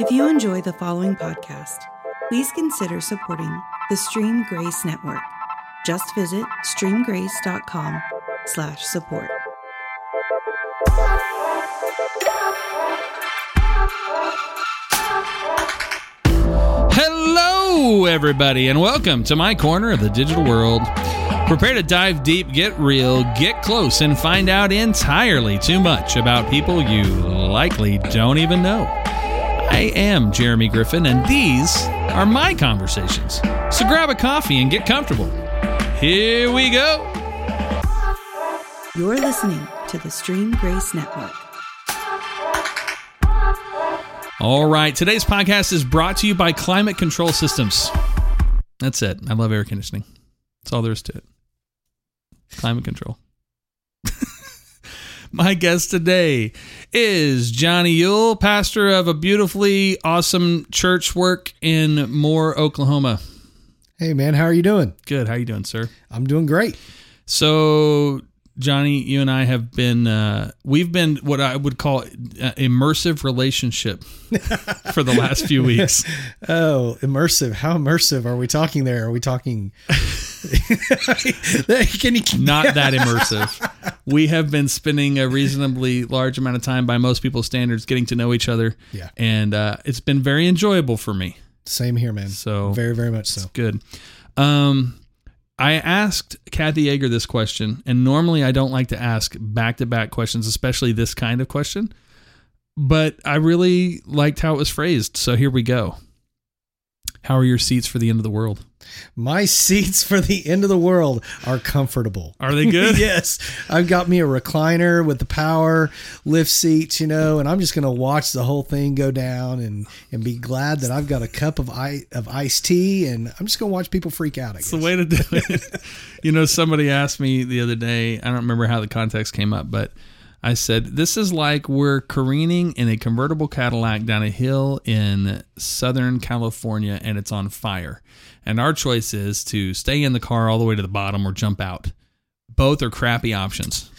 If you enjoy the following podcast, please consider supporting the Stream Grace Network. Just visit streamgrace.com slash support. Hello, everybody, and welcome to my corner of the digital world. Prepare to dive deep, get real, get close, and find out entirely too much about people you likely don't even know. I am Jeremy Griffin, and these are my conversations. So grab a coffee and get comfortable. Here we go. You're listening to the Stream Grace Network. All right, today's podcast is brought to you by Climate Control Systems. That's it. I love air conditioning. That's all there is to it. Climate control. My guest today is Johnny Yule, pastor of a beautifully awesome church work in Moore, Oklahoma. Hey man, how are you doing? Good. How are you doing, sir? I'm doing great. So, Johnny, you and I have been uh, we've been what I would call uh, immersive relationship for the last few weeks. Oh, immersive. How immersive are we talking there? Are we talking Can you Not that immersive. We have been spending a reasonably large amount of time by most people's standards getting to know each other. Yeah. And uh, it's been very enjoyable for me. Same here, man. So- very, very much so. Good. Um, I asked Kathy Yeager this question, and normally I don't like to ask back to back questions, especially this kind of question. But I really liked how it was phrased. So here we go. How are your seats for the end of the world? My seats for the end of the world are comfortable. Are they good? yes. I've got me a recliner with the power lift seats, you know, and I'm just going to watch the whole thing go down and and be glad that I've got a cup of ice, of iced tea and I'm just going to watch people freak out, I It's the way to do it. you know, somebody asked me the other day, I don't remember how the context came up, but I said, This is like we're careening in a convertible Cadillac down a hill in Southern California and it's on fire. And our choice is to stay in the car all the way to the bottom or jump out. Both are crappy options.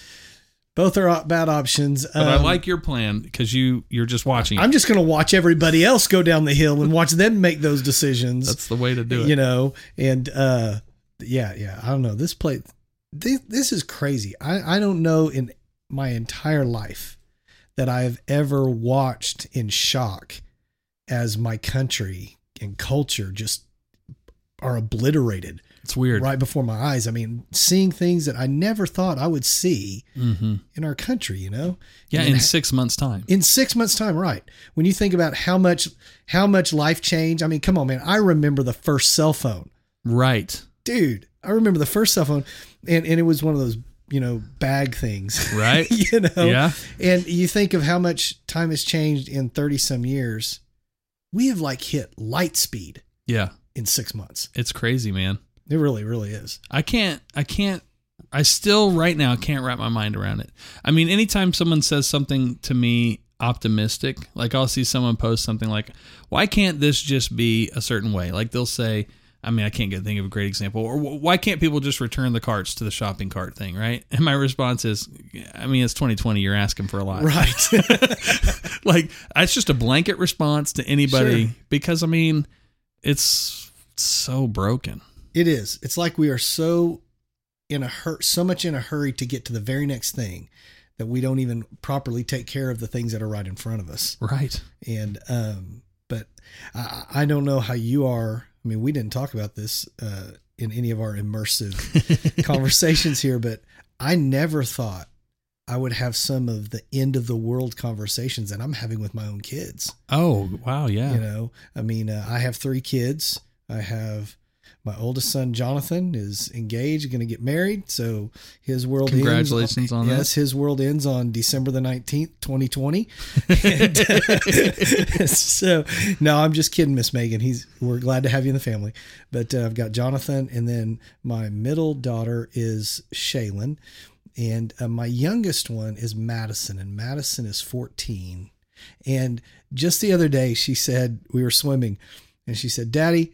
Both are bad options. But I Um, like your plan because you you're just watching. it. I'm just going to watch everybody else go down the hill and watch them make those decisions. That's the way to do it. you know and uh yeah yeah i don't know this play this, this is crazy i i don't know in my entire life that i've ever watched in shock as my country and culture just are obliterated it's weird. right before my eyes i mean seeing things that i never thought i would see hmm in our country you know Yeah, And in six months' time. in six months time right when you think about how much how much life change i mean come on man i remember the first cell phone Right. dude i remember the first cell phone and, and it was one of those you know bag things Right. you know Yeah. and you think of how much time has changed in 30 some years we have like hit light speed Yeah. in six months It's crazy, man. it really really is I can't, I can't, I still right now can't wrap my mind around it. I mean, anytime someone says something to me optimistic, like I'll see someone post something like, why can't this just be a certain way? Like they'll say, I mean, I can't get think of a great example, or why can't people just return the carts to the shopping cart thing, right? And my response is, I mean, it's 2020, you're asking for a lot. right like, it's just a blanket response to anybody Sure. because, I mean, it's so broken. it is it's like we are so in a hur- so much in a hurry to get to the very next thing that we don't even properly take care of the things that are right in front of us Right. and um but i i don't know how you are i mean we didn't talk about this uh in any of our immersive conversations here but i never thought i would have some of the end of the world conversations that i'm having with my own kids Oh, wow. Yeah. you know i mean uh, i have three kids i have my oldest son Jonathan is engaged, going to get married. So his world Congratulations ends on that. yes, his world ends on December the nineteenth, twenty twenty. so no, I'm just kidding, Miss Megan. He's we're glad to have you in the family. But uh, I've got Jonathan, and then my middle daughter is Shaylin, and uh, my youngest one is Madison, and Madison is fourteen. And just the other day, she said we were swimming, and she said, "Daddy."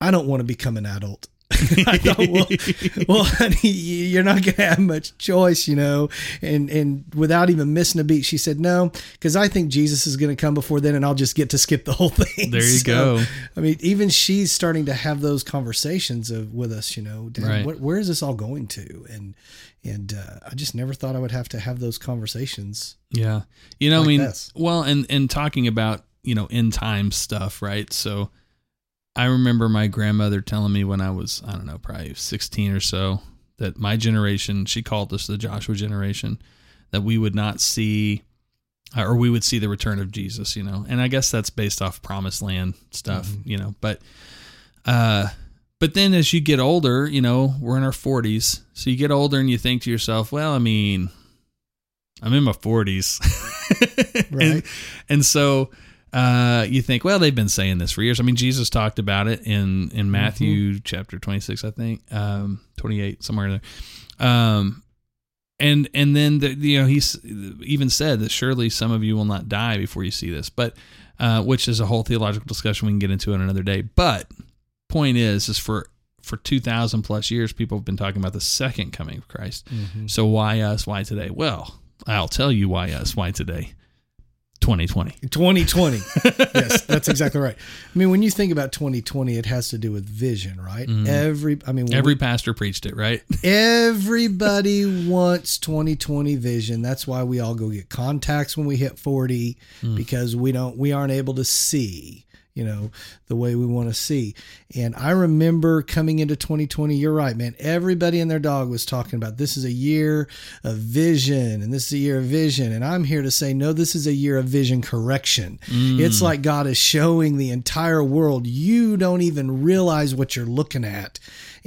I don't want to become an adult. I thought, well, well, honey, you're not going to have much choice, you know. And and without even missing a beat, she said no, because I think Jesus is going to come before then, and I'll just get to skip the whole thing. There you go. I mean, even she's starting to have those conversations of, with us, you know. Dad, Right. what, where is this all going to? And and uh, I just never thought I would have to have those conversations. Yeah. You know, Like I mean, this. well, and and talking about, you know, end time stuff, right? So I remember my grandmother telling me when I was, I don't know, probably 16 or so, that my generation, she called us the Joshua generation, that we would not see uh, or we would see the return of Jesus, you know. And I guess that's based off promised land stuff, you know, but uh but then as you get older, you know, we're in our 40s. So you get older and you think to yourself, well, I mean, I'm in my 40s. Right. and, and so uh, you think, well, they've been saying this for years. I mean, Jesus talked about it in, in Matthew chapter 26, I think, um, 28, somewhere in there. Um, and and then the, you know he's even said that surely some of you will not die before you see this, but uh, which is a whole theological discussion we can get into on another day. But point is, is for for two thousand plus years, people have been talking about the second coming of Christ. So why us? Why today? Well, I'll tell you why us. Why today? 2020. 2020. yes, that's exactly right. I mean, when you think about 2020, it has to do with vision, right? Mm-hmm. Every, I mean, Every we- pastor preached it, right? everybody wants 2020 vision. That's why we all go get contacts when we hit 40 mm. because we don't, we aren't able to see. You know, the way we want to see. And I remember coming into 2020, you're right, man. Everybody and their dog was talking about this is a year of vision and this is a year of vision. And I'm here to say, no, this is a year of vision correction. Mm. It's like God is showing the entire world, you don't even realize what you're looking at.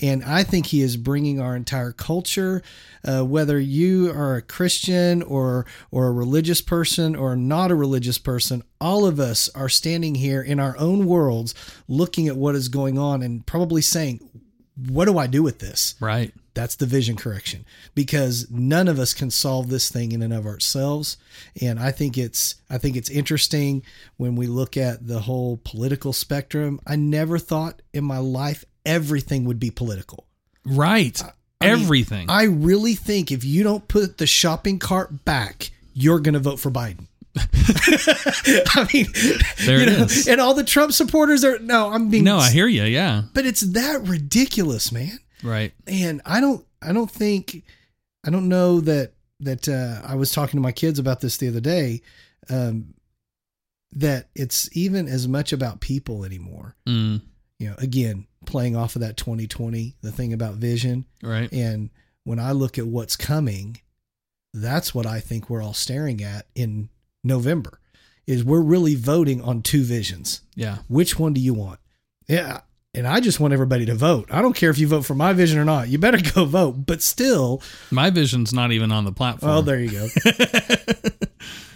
And I think He is bringing our entire culture, uh, whether you are a Christian or or a religious person or not a religious person, all of us are standing here in our own worlds, looking at what is going on, and probably saying, "What do I do with this?" Right. That's the vision correction because none of us can solve this thing in and of ourselves. And I think it's I think it's interesting when we look at the whole political spectrum. I never thought in my life everything would be political. Right. I mean, Everything. I really think if you don't put the shopping cart back, you're going to vote for Biden. I mean, There you it know, is. and all the Trump supporters are no. I'm being no, I hear you. Yeah. but it's that ridiculous, man Right. and I don't I don't think I don't know that that uh, I was talking to my kids about this the other day um, that it's even as much about people anymore. Mm, You know, again, playing off of that 2020, the thing about vision, right. and when I look at what's coming, that's what I think we're all staring at in November. Is we're really voting on two visions. Yeah. Which one do you want? Yeah. And I just want everybody to vote. I don't care if you vote for my vision or not. You better go vote. But still, My vision's not even on the platform. oh, there you go.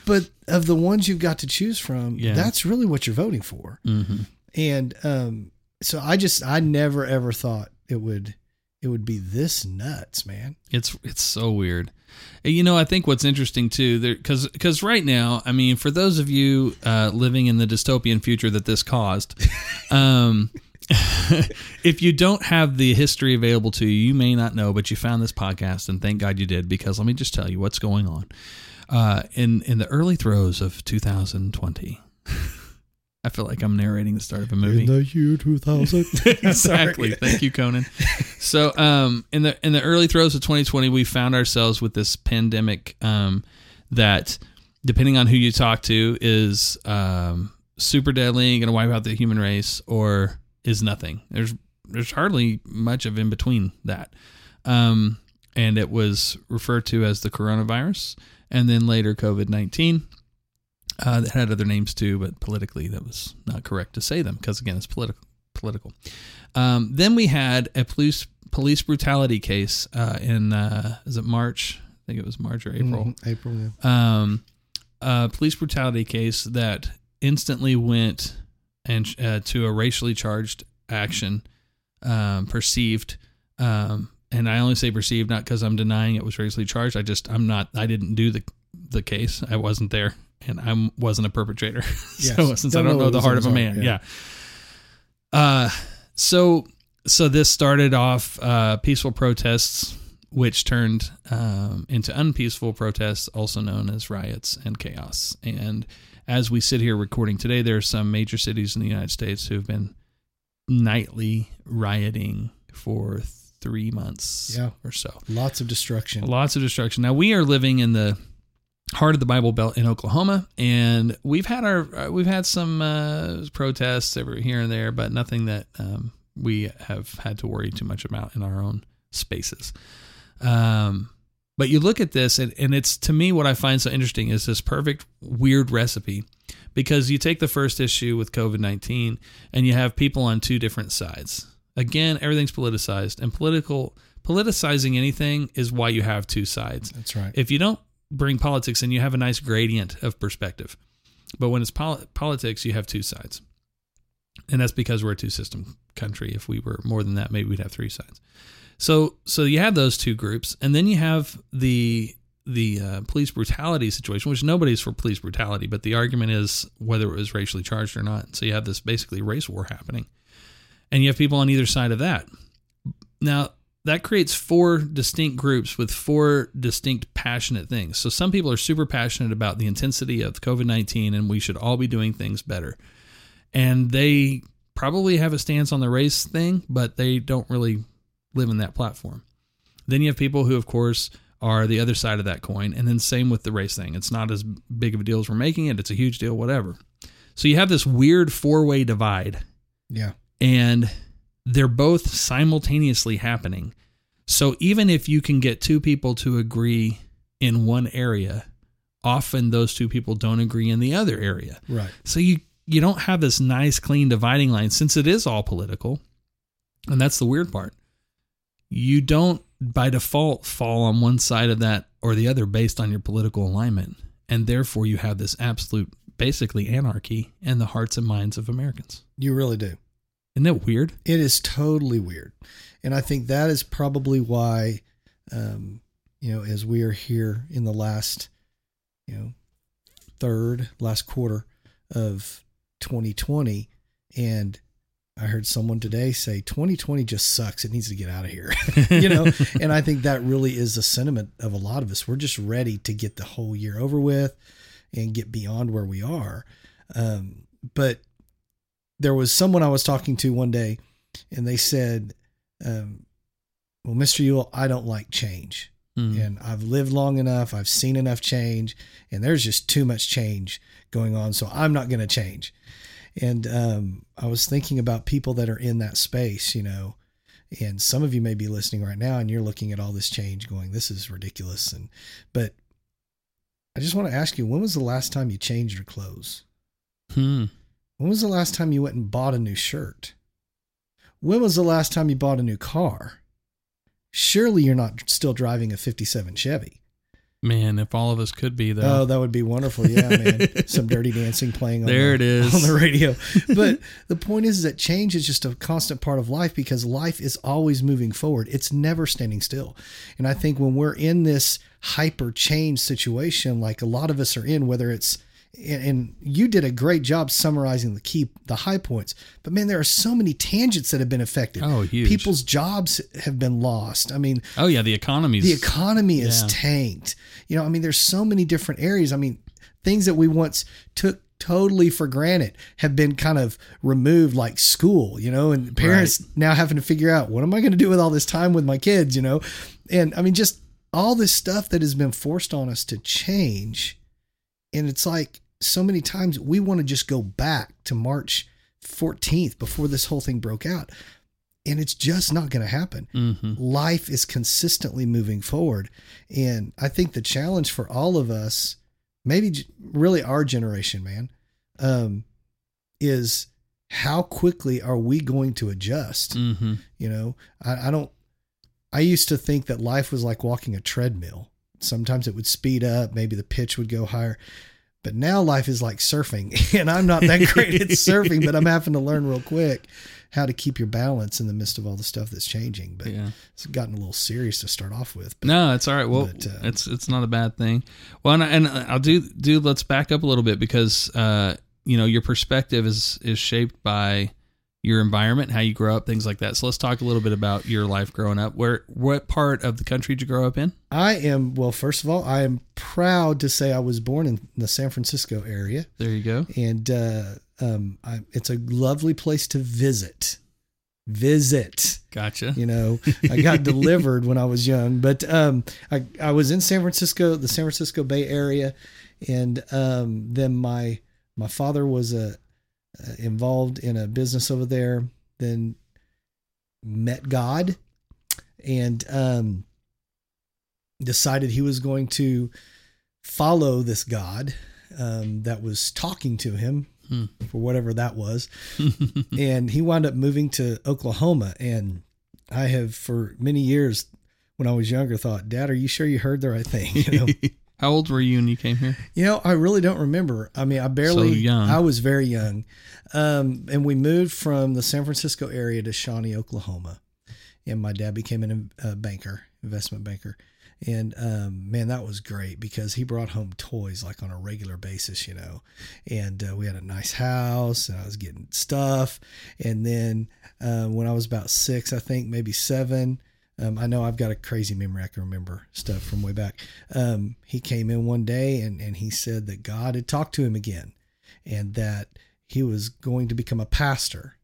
but of the ones you've got to choose from, Yeah. that's really what you're voting for. hmm And um, so I just, I never ever thought it would, it would be this nuts, man. It's it's so weird. You know, I think what's interesting too, because because right now, I mean, for those of you uh, living in the dystopian future that this caused, um, if you don't have the history available to you, you may not know, but you found this podcast, and thank God you did, because let me just tell you what's going on. Uh, in in the early throes of 2020, I feel like I'm narrating the start of a movie In the year 2000. exactly. Thank you, Conan. So, um, in the in the early throes of 2020, we found ourselves with this pandemic um, that, depending on who you talk to, is um, super deadly, and going to wipe out the human race, or is nothing. There's there's hardly much of in between that. Um, and it was referred to as the coronavirus, and then later COVID 19. Uh, that had other names too, but politically that was not correct to say them because again it's political. Political. Um, then we had a police police brutality case uh, in uh, is it March? I think it was March or April. Mhm, April. Yeah. Um, a police brutality case that instantly went and uh, to a racially charged action, um, perceived. Um, and I only say perceived not because I'm denying it was racially charged. I just I'm not. I didn't do the the case. I wasn't there, and I wasn't a perpetrator. so since Don't I don't know know, the heart of a man, yeah. yeah. Uh, so so this started off uh, peaceful protests, which turned um, into unpeaceful protests, also known as riots and chaos. And as we sit here recording today, there are some major cities in the United States who have been nightly rioting for three months Yeah. or so. Lots of destruction. Lots of destruction. Now we are living in the heart of the Bible Belt in Oklahoma, and we've had our uh, we've had some uh, protests every here and there, but nothing that um, we have had to worry too much about in our own spaces. Um, but you look at this, and, and it's to me what I find so interesting is this perfect weird recipe because you take the first issue with COVID nineteen, and you have people on two different sides. Again, everything's politicized, and political politicizing anything is why you have two sides That's right. if you don't bring politics in, you have a nice gradient of perspective. But when it's pol- politics, you have two sides. And that's because we're a two system country. If we were more than that, maybe we'd have three sides. So so you have those two groups, and then you have the the uh, police brutality situation, which nobody's for police brutality, but the argument is whether it was racially charged or not. So you have this basically race war happening, and you have people on either side of that. Now that creates four distinct groups with four distinct passionate things. So some people are super passionate about the intensity of COVID 19 and we should all be doing things better. And they probably have a stance on the race thing, but they don't really live in that platform. Then you have people who, of course, are the other side of that coin. And then same with the race thing. It's not as big of a deal as we're making it, it's a huge deal, whatever. So you have this weird four way divide Yeah. and they're both simultaneously happening. So even if you can get two people to agree in one area, often those two people don't agree in the other area. Right. So you you don't have this nice clean dividing line since it is all political. And that's the weird part. You don't by default fall on one side of that or the other based on your political alignment. And therefore you have this absolute basically anarchy in the hearts and minds of Americans. You really do. Isn't that weird? It is totally weird. And I think that is probably why, um, you know, as we are here in the last, you know, third, last quarter of 2020, and I heard someone today say 2020 just sucks. It needs to get out of here, you know? and I think that really is the sentiment of a lot of us. We're just ready to get the whole year over with and get beyond where we are. Um, but there was someone I was talking to one day, and they said, um, "Well, Mister Ewell, I don't like change, Mm. and I've lived long enough. I've seen enough change, and there's just too much change going on. So I'm not going to change." And um, I was thinking about people that are in that space, you know, and some of you may be listening right now, and you're looking at all this change, going, "This is ridiculous." And but I just want to ask you, when was the last time you changed your clothes? Hmm. When was the last time you went and bought a new shirt? When was the last time you bought a new car? Surely you're not still driving a 57 Chevy. Man, if all of us could be though. Oh, that would be wonderful. Yeah, man. Some dirty dancing playing on, There the, it is. on the radio. But the point is that change is just a constant part of life because life is always moving forward. It's never standing still. And I think when we're in this hyper change situation, like a lot of us are in, whether it's and, and you did a great job summarizing the key the high points but man there are so many tangents that have been affected Oh, huge. people's jobs have been lost i mean oh yeah, the economy's the economy is Yeah. tanked. You know, I mean, there's so many different areas. I mean, things that we once took totally for granted have been kind of removed, like school, you know, and parents now having to figure out what am I going to do with all this time with my kids, you know? And I mean, just all this stuff that has been forced on us to change. And it's like so many times we want to just go back to March 14th before this whole thing broke out. And it's just not going to happen hmm life is consistently moving forward. And I think the challenge for all of us, maybe really our generation, man, um, is how quickly are we going to adjust? hmm You know, I, I don't, I used to think that life was like walking a treadmill. Sometimes it would speed up, maybe the pitch would go higher. But now life is like surfing, and I'm not that great at surfing, but I'm having to learn real quick how to keep your balance in the midst of all the stuff that's changing. But Yeah. it's gotten a little serious to start off with. But No, it's all right. Well, but, uh, it's it's not a bad thing. Well, and, I- and I'll do do. Let's back up a little bit because uh, you know your perspective is is shaped by your environment, how you grow up, things like that. So let's talk a little bit about your life growing up. Where what part of the country did you grow up in? I am well. First of all, I am proud to say I was born in the San Francisco area, There you go. and uh, um, I, it's a lovely place to visit. Visit. Gotcha. You know, I got delivered when I was young, but um, I I was in San Francisco, the San Francisco Bay Area, and um, then my my father was a uh, involved in a business over there. Then met God, and um, decided he was going to follow this God um, that was talking to him Hmm. for whatever that was and he wound up moving to Oklahoma. And I have for many years, when I was younger, thought, "Dad, are you sure you heard the right thing?" You know, How old were you when you came here? you know, I really don't remember. I mean, I barely. So young. I was very young, um, and we moved from the San Francisco area to Shawnee, Oklahoma, and my dad became an, a banker, investment banker. And um, man, that was great because he brought home toys like on a regular basis, you know. And uh, we had a nice house, and I was getting stuff. And then uh, when I was about six, I think maybe seven, um, I know I've got a crazy memory. I can remember stuff from way back. Um, he came in one day and, and he said that God had talked to him again and that he was going to become a pastor.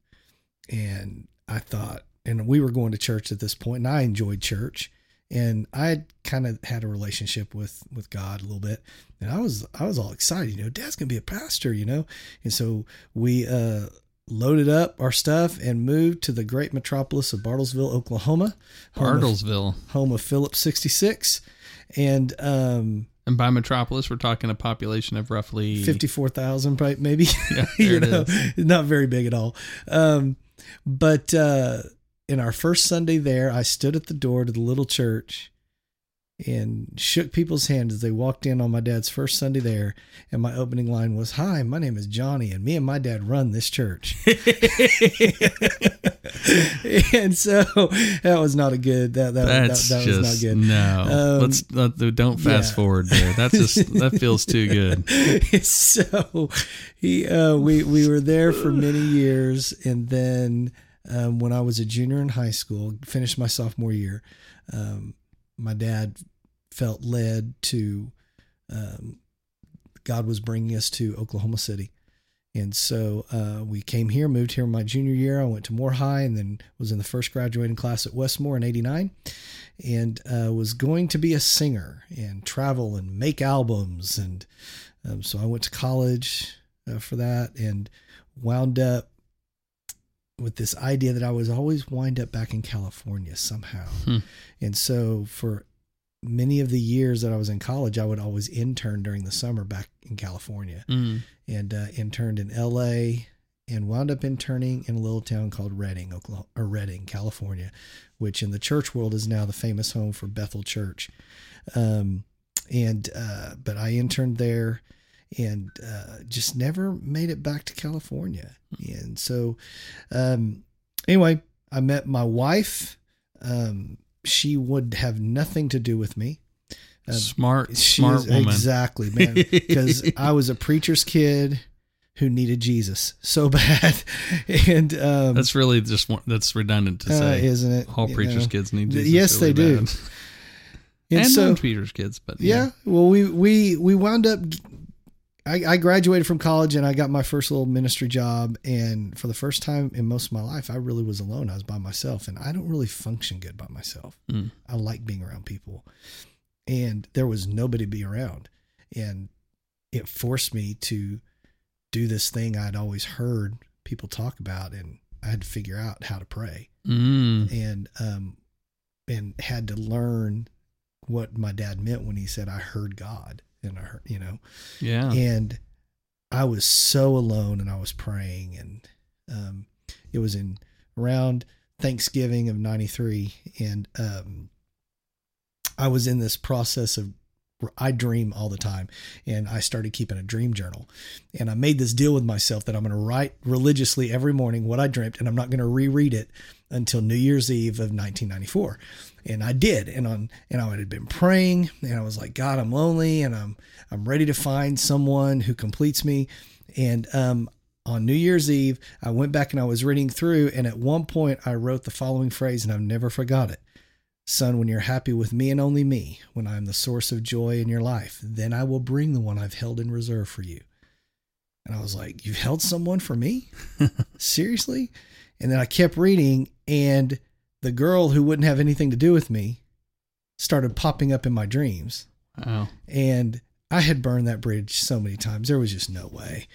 And I thought, and we were going to church at this point, and I enjoyed church. And I kind of had a relationship with with God a little bit, and I was I was all excited, you know, Dad's gonna be a pastor, you know, and so we uh, loaded up our stuff and moved to the great metropolis of Bartlesville, Oklahoma, home of- Bartlesville. home of Phillips 66 and um And by metropolis, we're talking a population of roughly 54,000 probably maybe Yeah, you know is. not very big at all um but uh in our first Sunday there I stood at the door to the little church and shook people's hands as they walked in on my dad's first Sunday there and my opening line was hi my name is Johnny and me and my dad run this church and so that was not a good that that, That's that, that was not good no. Um, Let's let, don't fast yeah. forward there. That's just that feels too good. so he uh, we we were there for many years and then um, when I was a junior in high school finished my sophomore year um, my dad felt led to um, God was bringing us to Oklahoma City. And so uh, we came here moved here my junior year. I went to Moore High and then was in the first graduating class at Westmoore in 89 and uh, was going to be a singer and travel and make albums and um, so I went to college uh, for that and wound up with this idea that I was always wind up back in California somehow. Hmm. And so for many of the years that I was in college, I would always intern during the summer back in California Mm. and uh, interned in LA and wound up interning in a little town called Redding, Oklahoma, or Redding, California, which in the church world is now the famous home for Bethel Church. Um, and uh, but I interned there and uh, just never made it back to California. And so, um, anyway, I met my wife. Um, she would have nothing to do with me. Uh, smart, smart is- woman. Exactly, man. Because I was a preacher's kid who needed Jesus so bad, and um, That's really just one, that's redundant to uh, say. isn't it? All You preachers' know? kids need Jesus. yes, really they do. And, And, so, non-preachers' kids, but yeah. Well, we we we wound up. I, I graduated from college and I got my first little ministry job. And for the first time in most of my life, I really was alone. I was by myself, and I don't really function good by myself. Mm. I like being around people, and there was nobody to be around, and it forced me to do this thing I'd always heard people talk about, and I had to figure out how to pray Mm. and um and had to learn what my dad meant when he said I heard God and I you know Yeah. and I was so alone and I was praying and um it was in around Thanksgiving of 93 and um I was in this process of I dream all the time and I started keeping a dream journal and I made this deal with myself that I'm going to write religiously every morning what I dreamt and I'm not going to reread it until New Year's Eve of 1994 and I did and on and I had been praying and I was like God I'm lonely and I'm I'm ready to find someone who completes me and um on New Year's Eve, I went back and I was reading through, and at one point I wrote the following phrase, and I've never forgot it. Son, when you're happy with me and only me, when I am the source of joy in your life, then I will bring the one I've held in reserve for you. And I was like, You've held someone for me? Seriously? And then I kept reading, and the girl who wouldn't have anything to do with me started popping up in my dreams. Wow. And I had burned that bridge so many times. There was just no way.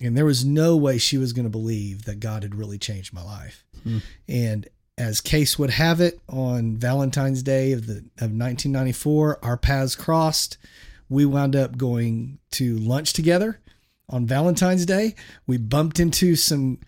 And there was no way she was going to believe that God had really changed my life. Hmm. And as case would have it, on Valentine's Day of the of 1994, our paths crossed. We wound up going to lunch together on Valentine's Day. We bumped into some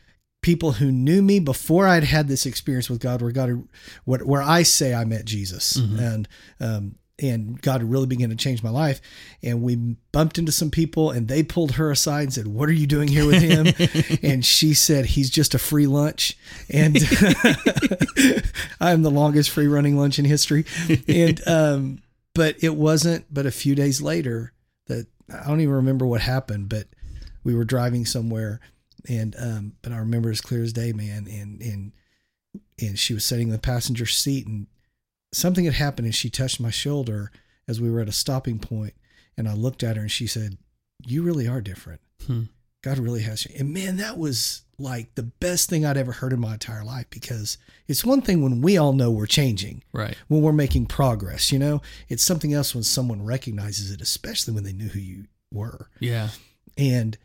people who knew me before I'd had this experience with God, where God, what where I say I met Jesus, and um, and God really began to change my life. And we bumped into some people, and they pulled her aside and said, "What are you doing here with him?" and she said, "He's just a free lunch." And I'm the longest free running lunch in history. And um, but it wasn't. But a few days later, that I don't even remember what happened, but we were driving somewhere, and um, but I remember as clear as day, man. And and and she was sitting in the passenger seat, and something had happened, and she touched my shoulder as we were at a stopping point, and I looked at her, and she said, "You really are different. Hmm. God really has you." And man, that was like the best thing I'd ever heard in my entire life because it's one thing when we all know we're changing Right. when we're making progress, you know, it's something else when someone recognizes it, especially when they knew who you were. Yeah. And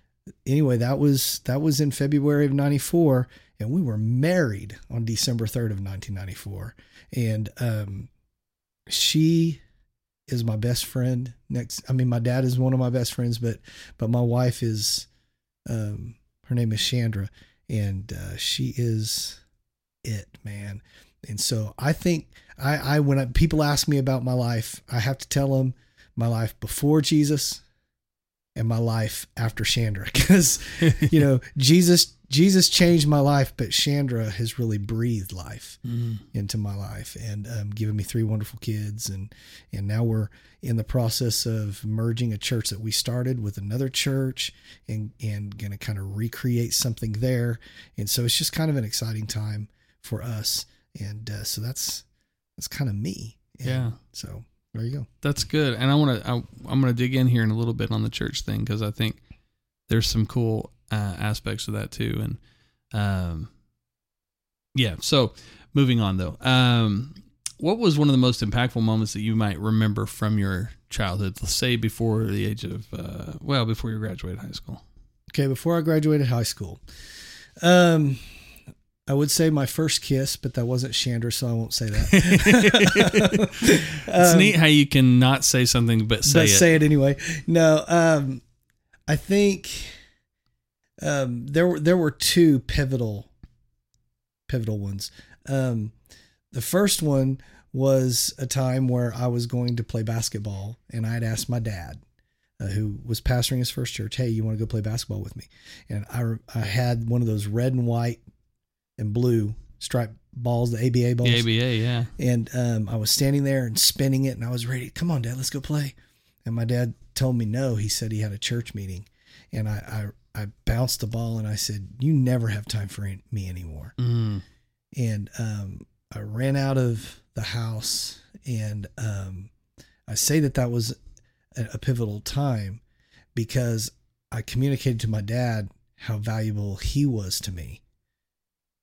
anyway, that was that was in February of 94 and we were married on December 3rd of 1994. And um she is my best friend next I mean my dad is one of my best friends but but my wife is um her name is Chandra and uh she is it, man. And so I think I, I when I, people ask me about my life, I have to tell them my life before Jesus and my life after Chandra because you know Jesus Jesus changed my life, but Chandra has really breathed life Mm. into my life and um, given me three wonderful kids and and now we're in the process of merging a church that we started with another church and and going to kind of recreate something there and so it's just kind of an exciting time for us and uh, so that's that's kind of me And Yeah. so there you go That's good. And I want to. I'm going to dig in here in a little bit on the church thing because I think there's some cool uh, aspects of that too. And um, yeah. So moving on though, um, what was one of the most impactful moments that you might remember from your childhood? Let's say before the age of uh, well, before you graduated high school. okay before i graduated high school um i would say my first kiss but that wasn't chandra so i won't say that It's Um, neat how you can not say something but say but it. say it anyway. No, um, I think um, there were there were two pivotal pivotal ones. Um, the first one was a time where I was going to play basketball, and I had asked my dad, uh, who was pastoring his first church, "Hey, you want to go play basketball with me?" And I I had one of those red and white and blue striped balls, the ABA balls. the ABA, yeah. And um, I was standing there and spinning it, and I was ready. Come on, Dad, let's go play. And my dad told me no. He said he had a church meeting, and I I, I bounced the ball and I said, "You never have time for me anymore." Mm. And um, I ran out of the house, and um, I say that that was a, a pivotal time because I communicated to my dad how valuable he was to me.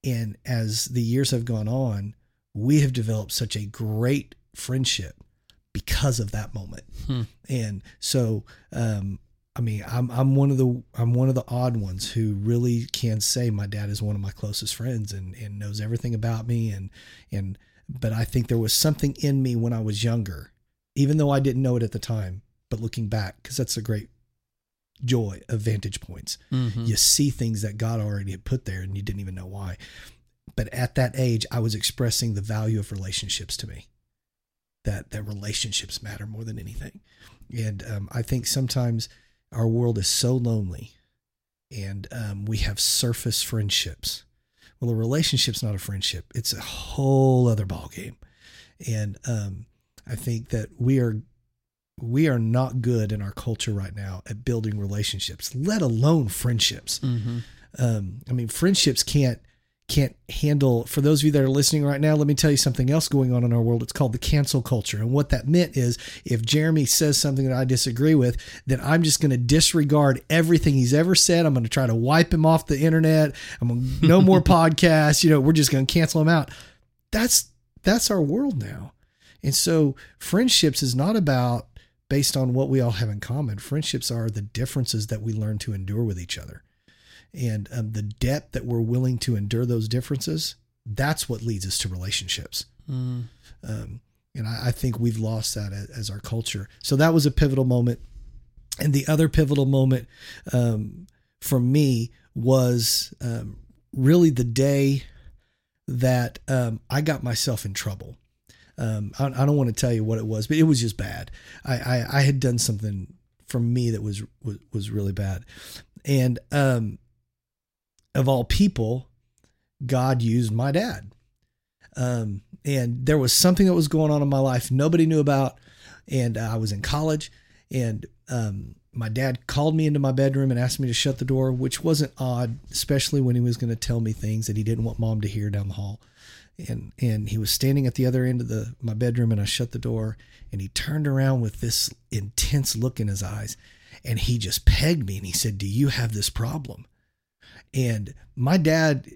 And as the years have gone on, we have developed such a great friendship because of that moment. Hmm. And so, um, I mean, I'm I'm one of the I'm one of the odd ones who really can say my dad is one of my closest friends and and knows everything about me and and but I think there was something in me when I was younger, even though I didn't know it at the time. But looking back, because that's a great joy of vantage points Mhm. you see things that God already had put there and you didn't even know why. But at that age, I was expressing the value of relationships to me. That that relationships matter more than anything. And um, I think sometimes our world is so lonely, and um, we have surface friendships. Well, a relationship's not a friendship; it's a whole other ballgame. And um, I think that we are we are not good in our culture right now at building relationships, let alone friendships. Mhm. Um, I mean, friendships can't can't handle for those of you that are listening right now let me tell you something else going on in our world. It's called the cancel culture. And what that meant is if jeremy says something that i disagree with then i'm just going to disregard everything he's ever said. I'm going to try to wipe him off the internet. I'm to no more podcasts. You know we're just going to cancel him out. That's that's our world now. And so friendships is not about based on what we all have in common friendships are the differences that we learn to endure with each other and um, the depth that we're willing to endure those differences that's what leads us to relationships Mm. um, and I, I think we've lost that as, as our culture so that was a pivotal moment and the other pivotal moment um, for me was um, really the day that um, I got myself in trouble. Um, I, I don't want to tell you what it was, but it was just bad. I, I, I had done something for me that was was, was really bad, and um, of all people, God used my dad. Um, and there was something that was going on in my life nobody knew about, and I was in college, and um, my dad called me into my bedroom and asked me to shut the door, which wasn't odd, especially when he was going to tell me things that he didn't want mom to hear down the hall. And and he was standing at the other end of the my bedroom, and I shut the door, and he turned around with this intense look in his eyes, and he just pegged me, and he said, "Do you have this problem?" And my dad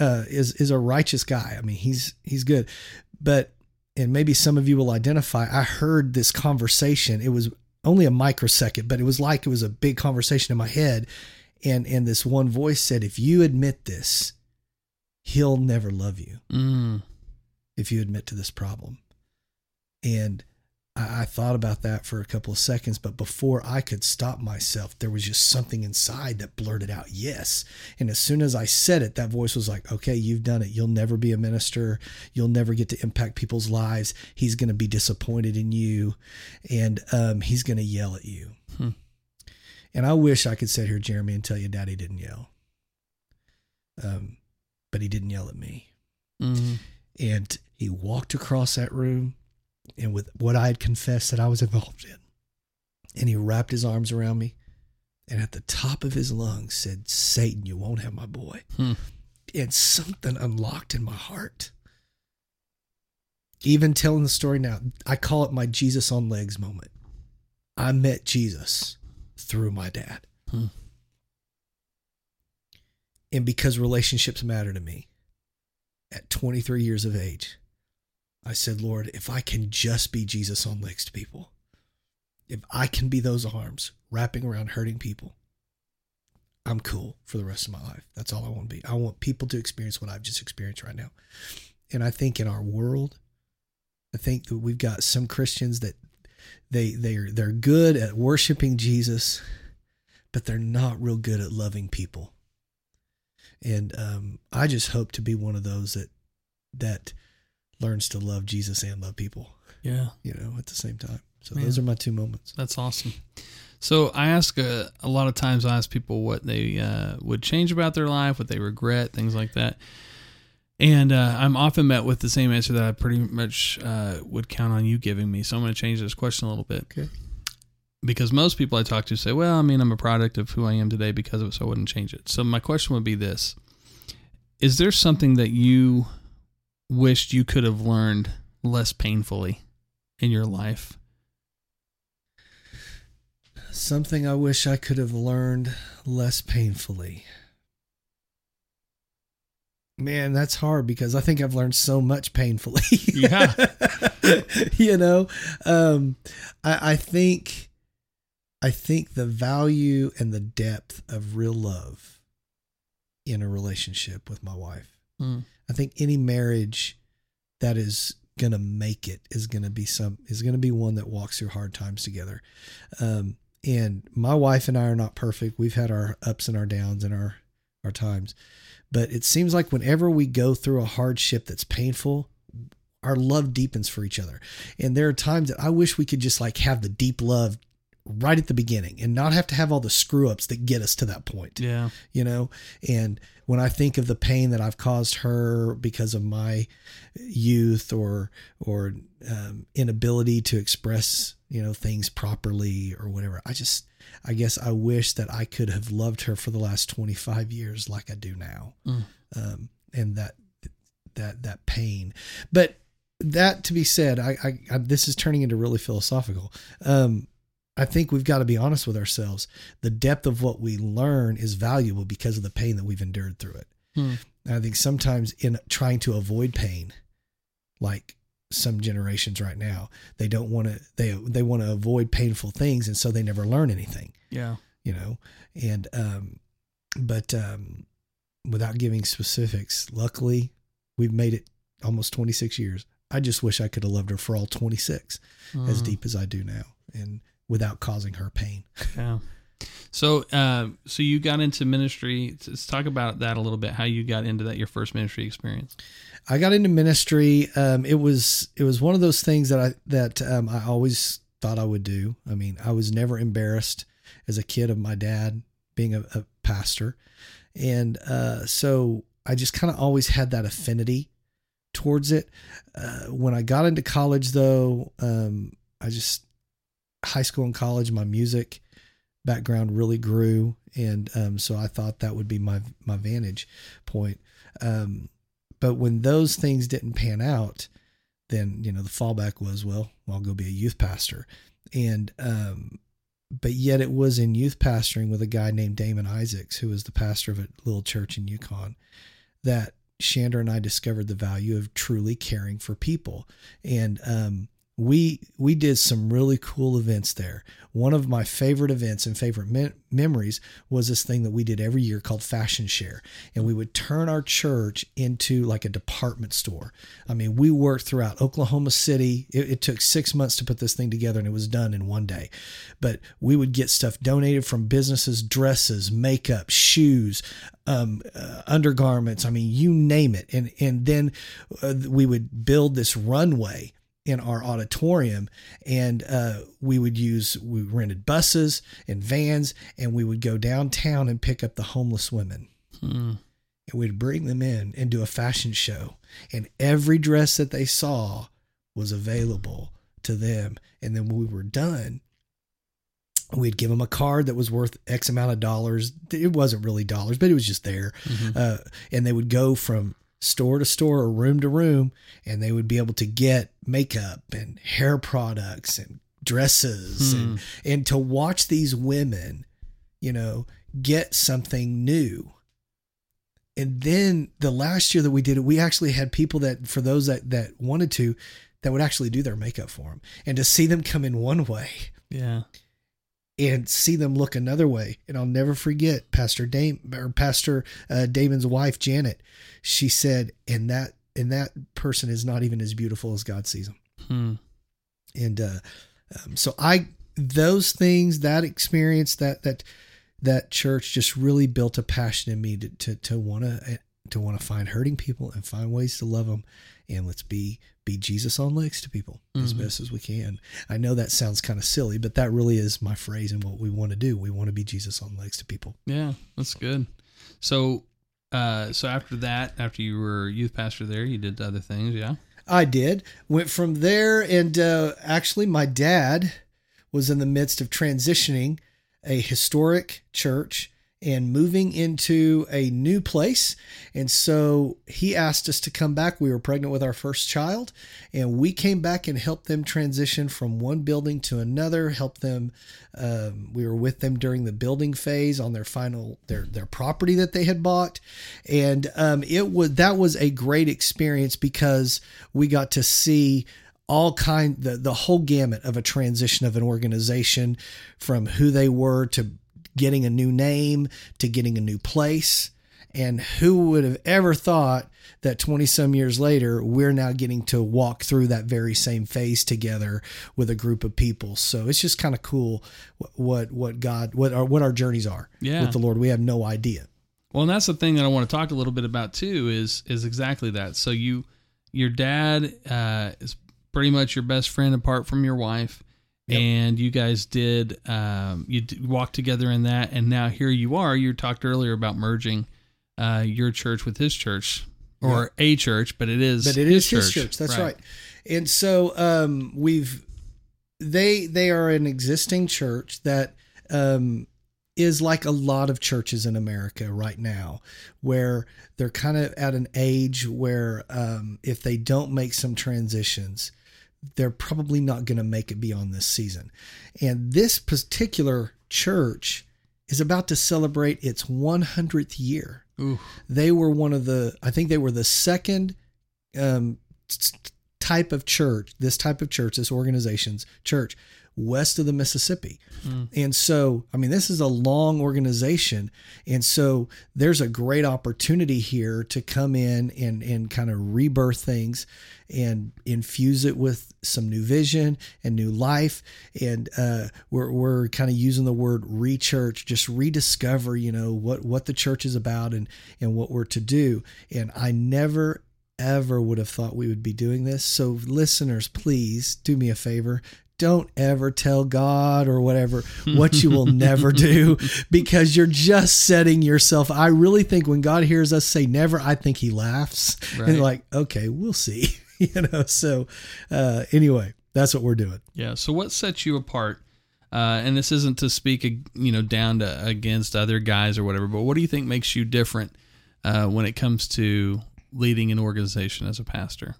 uh, is is a righteous guy. I mean, he's he's good, but and maybe some of you will identify. I heard this conversation. It was only a microsecond, but it was like it was a big conversation in my head. And and this one voice said, "If you admit this, he'll never love you. Mm. If you admit to this problem." And I, I thought about that for a couple of seconds, but before I could stop myself, there was just something inside that blurted out, "Yes." And as soon as I said it, that voice was like, "Okay, you've done it. You'll never be a minister. You'll never get to impact people's lives. He's going to be disappointed in you, and um, he's going to yell at you." Hmm. And I wish I could sit here, Jeremy, and tell you, Daddy didn't yell. Um, but he didn't yell at me. Mm. And he walked across that room, and with what I had confessed that I was involved in, and he wrapped his arms around me, and at the top of his lungs said, "Satan, you won't have my boy." Hmm. And something unlocked in my heart. Even telling the story now, I call it my Jesus on legs moment. I met Jesus through my dad. Hmm. And because relationships matter to me, at 23 years of age, I said, Lord, if I can just be Jesus on legs to people, if I can be those arms wrapping around hurting people, I'm cool for the rest of my life. That's all I want to be. I want people to experience what I've just experienced right now. And I think in our world, I think that we've got some Christians that they they're they're good at worshiping Jesus, but they're not real good at loving people. And um, I just hope to be one of those that that learns to love Jesus and love people, Yeah, you know, at the same time. So Man. those are my two moments. that's awesome. So I ask uh, a lot of times. I ask people what they uh, would change about their life, what they regret, things like that. And uh, I'm often met with the same answer that I pretty much uh, would count on you giving me. So I'm going to change this question a little bit. Okay. Because most people I talk to say, well, I mean, I'm a product of who I am today because of it, so I wouldn't change it. So my question would be this Is there something that you wished you could have learned less painfully in your life? Something I wish I could have learned less painfully. Man, that's hard because I think I've learned so much painfully. Yeah. you know, um, I, I think, I think the value and the depth of real love in a relationship with my wife. Mm. I think any marriage that is gonna make it is gonna be some is gonna be one that walks through hard times together. Um, and my wife and I are not perfect. We've had our ups and our downs and our our times, but it seems like whenever we go through a hardship that's painful, our love deepens for each other. And there are times that I wish we could just like have the deep love right at the beginning and not have to have all the screw ups that get us to that point Yeah. you know and when i think of the pain that i've caused her because of my youth or or um, inability to express you know things properly or whatever. I just I guess I wish that I could have loved her for the last 25 years like I do now. Mm. Um, and that that that pain. But that to be said, I, I, I this is turning into really philosophical. Um, I think we've got to be honest with ourselves. The depth of what we learn is valuable because of the pain that we've endured through it. Hmm. I think sometimes in trying to avoid pain, like some generations right now, they don't want to they they want to avoid painful things, and so they never learn anything. Yeah. You know, and um, but um, without giving specifics, luckily we've made it almost 26 years. I just wish I could have loved her for all 26 as Mm. deep as I do now, and without causing her pain. Yeah. So, uh, so you got into ministry. Let's talk about that a little bit. How you got into that, your first ministry experience. I got into ministry. Um, it was it was one of those things that I that um, I always thought I would do. I mean, I was never embarrassed as a kid of my dad being a, a pastor, and uh, so I just kind of always had that affinity towards it. Uh, when I got into college, though, um, I just high school and college, my music background really grew, and um, so I thought that would be my my vantage point. Um, but when those things didn't pan out, then you know the fallback was, well, I'll go be a youth pastor, and um, but yet it was in youth pastoring with a guy named Damon Isaacs, who was the pastor of a little church in Yukon, that Shander and I discovered the value of truly caring for people, and um, we we did some really cool events there. One of my favorite events and favorite me- memories was this thing that we did every year called Fashion Share, and we would turn our church into like a department store. I mean, we worked throughout Oklahoma City. It, it took six months to put this thing together, and it was done in one day. But we would get stuff donated from businesses, dresses, makeup, shoes, um, uh, undergarments. I mean, you name it, and and then uh, we would build this runway in our auditorium and uh, we would use we rented buses and vans and we would go downtown and pick up the homeless women Hmm. and we'd bring them in and do a fashion show and every dress that they saw was available to them and then when we were done we'd give them a card that was worth x amount of dollars it wasn't really dollars but it was just there Mhm. uh, and they would go from store to store or room to room and they would be able to get makeup and hair products and dresses Hmm. and, and to watch these women you know get something new and then the last year that we did it we actually had people that for those that that wanted to that would actually do their makeup for them and to see them come in one way Yeah. And see them look another way. And I'll never forget Pastor Dame or Pastor uh, Damon's wife Janet. She said, "And that and that person is not even as beautiful as God sees them." Hmm. And uh, um, so I those things that experience that that that church just really built a passion in me to to to want to to want to find hurting people and find ways to love them and let's be be Jesus on legs to people as Mhm. best as we can. I know that sounds kind of silly, but that really is my phrase and what we want to do. We want to be Jesus on legs to people. Yeah, that's good. So, uh, so after that, after you were youth pastor there, you did other things. Yeah. I did. Went from there, and uh, actually, my dad was in the midst of transitioning a historic church and moving into a new place. And so he asked us to come back. We were pregnant with our first child, and we came back and helped them transition from one building to another. Helped them. Um, we were with them during the building phase on their final their their property that they had bought, and um, it was that was a great experience because we got to see all kind the the whole gamut of a transition of an organization from who they were to getting a new name to getting a new place and who would have ever thought that 20 some years later we're now getting to walk through that very same phase together with a group of people so it's just kind of cool what what, god what our what our journeys are Yeah. with the lord we have no idea Well, and that's the thing that I want to talk a little bit about too. Is is exactly that. So you, your dad uh, is pretty much your best friend apart from your wife, Yep. and you guys did um, you d- walked together in that, and now here you are. You talked earlier about merging uh, your church with his church or a church, but it is but it is his church. That's right. And so um, we've they they are an existing church that um, is like a lot of churches in America right now, where they're kind of at an age where um, if they don't make some transitions, they're probably not going to make it beyond this season. And this particular church is about to celebrate its 100th year. Ooh. They were one of the, I think they were the second um, type of church, this type of church, this organization's church west of the Mississippi. And so, I mean, this is a long organization. And so there's a great opportunity here to come in and, and kind of rebirth things and infuse it with some new vision and new life. And uh, we're, we're kind of using the word rechurch, just rediscover, you know, what, what the church is about and, and what we're to do. And I never, ever would have thought we would be doing this. So, listeners, please do me a favor. Don't ever tell God or whatever what you will never do because you're just setting yourself. I really think when God hears us say never, I think he laughs Right. and like, okay, we'll see. you know, so uh, anyway, that's what we're doing. Yeah. So what sets you apart? Uh, and this isn't to speak, you know, down to against other guys or whatever, but what do you think makes you different uh, when it comes to leading an organization as a pastor?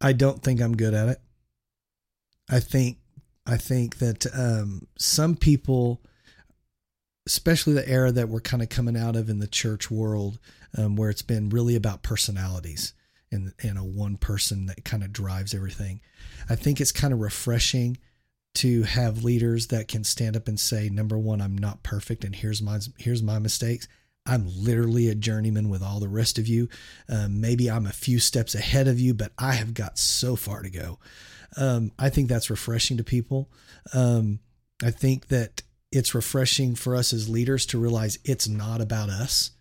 I don't think I'm good at it. I think I think that um, some people, especially the era that we're kind of coming out of in the church world, um, where it's been really about personalities and and a one person that kind of drives everything. I think it's kind of refreshing to have leaders that can stand up and say, number one, I'm not perfect, and here's my here's my mistakes. I'm literally a journeyman with all the rest of you. Um, maybe I'm a few steps ahead of you, but I have got so far to go. Um, I think that's refreshing to people. Um, I think that it's refreshing for us as leaders to realize it's not about us.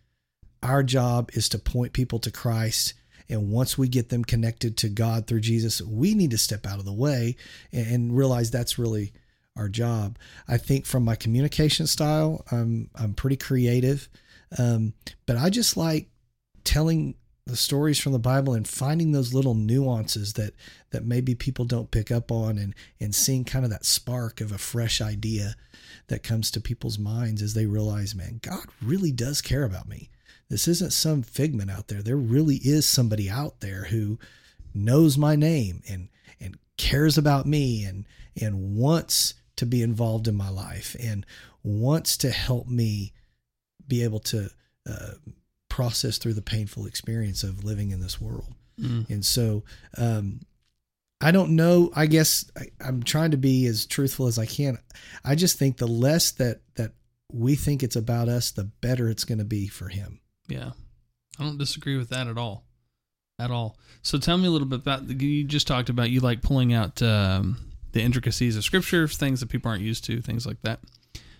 Our job is to point people to Christ. And once we get them connected to God through Jesus, we need to step out of the way and, and realize that's really our job. I think from my communication style, I'm I'm pretty creative, um, but I just like telling the stories from the Bible and finding those little nuances that that maybe people don't pick up on, and and seeing kind of that spark of a fresh idea that comes to people's minds as they realize, man, God really does care about me. This isn't some figment out there. There really is somebody out there who knows my name and and cares about me and and wants to be involved in my life and wants to help me be able to uh, process through the painful experience of living in this world. Mm. And so, um, I don't know. I guess I, I'm trying to be as truthful as I can. I just think the less that that we think it's about us, the better it's going to be for him. Yeah. I don't disagree with that at all. At all. So tell me a little bit about you just talked about you like pulling out um, the intricacies of scripture, things that people aren't used to, things like that.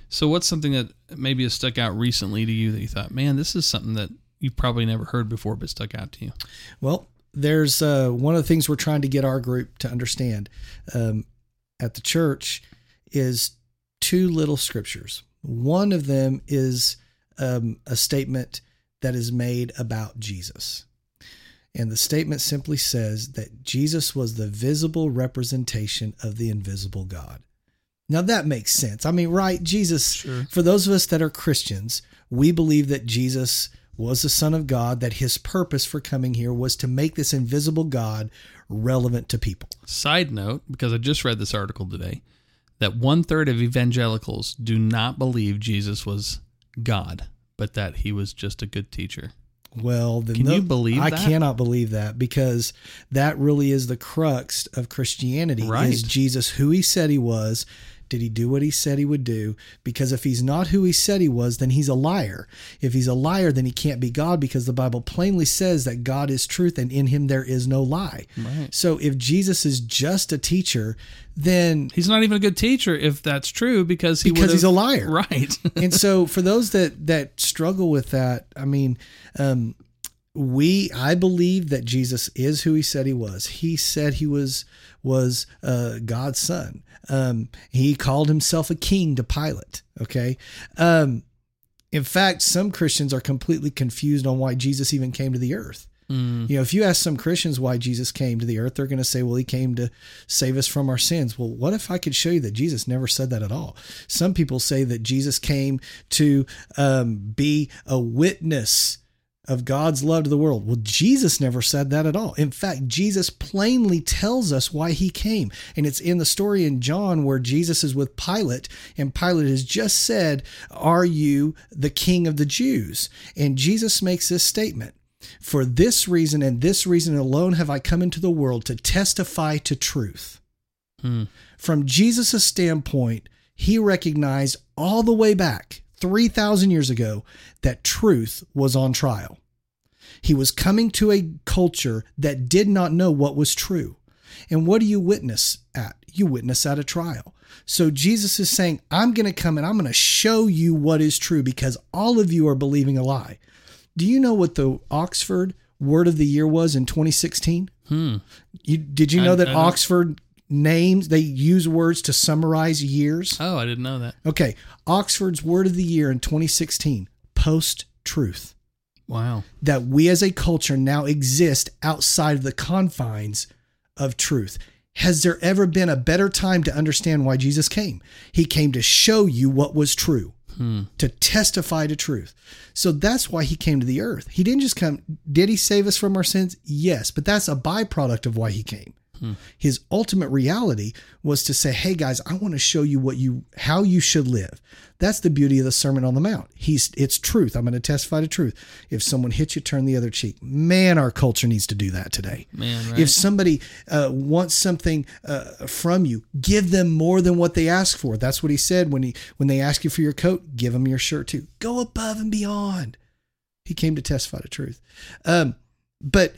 So what's something that maybe has stuck out recently to you that you thought, man, this is something that you've probably never heard before but stuck out to you? Well, there's uh, one of the things we're trying to get our group to understand um, at the church is two little scriptures. One of them is um, a statement that is made about Jesus. And the statement simply says that Jesus was the visible representation of the invisible God. Now that makes sense. I mean, right? Jesus, Sure. for those of us that are Christians, we believe that Jesus was the Son of God, that his purpose for coming here was to make this invisible God relevant to people. Side note, because I just read this article today, that one third of evangelicals do not believe Jesus was God, but that he was just a good teacher. Well, then Can no- you believe I that? cannot believe that because that really is the crux of Christianity. Right. Is Jesus who he said he was? Did he do what he said he would do? Because if he's not who he said he was, then he's a liar. If he's a liar, then he can't be God because the Bible plainly says that God is truth and in him there is no lie. Right. So if Jesus is just a teacher, then He's not even a good teacher if that's true because he Because he's a liar. Right. and so for those that that struggle with that i mean um we i believe that jesus is who he said he was he said he was was uh god's son um he called himself a king to pilate okay um in fact some christians are completely confused on why jesus even came to the earth Mm. You know, if you ask some Christians why Jesus came to the earth, they're going to say, well, he came to save us from our sins. Well, what if I could show you that Jesus never said that at all? Some people say that Jesus came to um, be a witness of God's love to the world. Well, Jesus never said that at all. In fact, Jesus plainly tells us why he came. And it's in the story in John where Jesus is with Pilate, and Pilate has just said, Are you the king of the Jews? And Jesus makes this statement. For this reason and this reason alone have I come into the world to testify to truth. Hmm. From Jesus' standpoint, he recognized all the way back 3,000 years ago that truth was on trial. He was coming to a culture that did not know what was true. And what do you witness at? You witness at a trial. So Jesus is saying, I'm going to come and I'm going to show you what is true because all of you are believing a lie. Do you know what the Oxford Word of the Year was in 2016? Hmm. You, did you know I- that I Oxford names, they use words to summarize years? Oh, I didn't know that. Okay, Oxford's word of the year in 2016 post truth. Wow. That we as a culture now exist outside of the confines of truth. Has there ever been a better time to understand why Jesus came? He came to show you what was true, Hmm. to testify to truth. So that's why he came to the earth. He didn't just come, did he save us from our sins? Yes, but that's a byproduct of why he came. His ultimate reality was to say, "Hey guys, I want to show you what you how you should live." That's the beauty of the Sermon on the Mount. He's it's truth. I'm going to testify to truth. If someone hits you, turn the other cheek. Man, our culture needs to do that today. Man, right? If somebody uh, wants something uh, from you, give them more than what they ask for. That's what he said when he when they ask you for your coat, give them your shirt too. Go above and beyond. He came to testify to truth. Um, but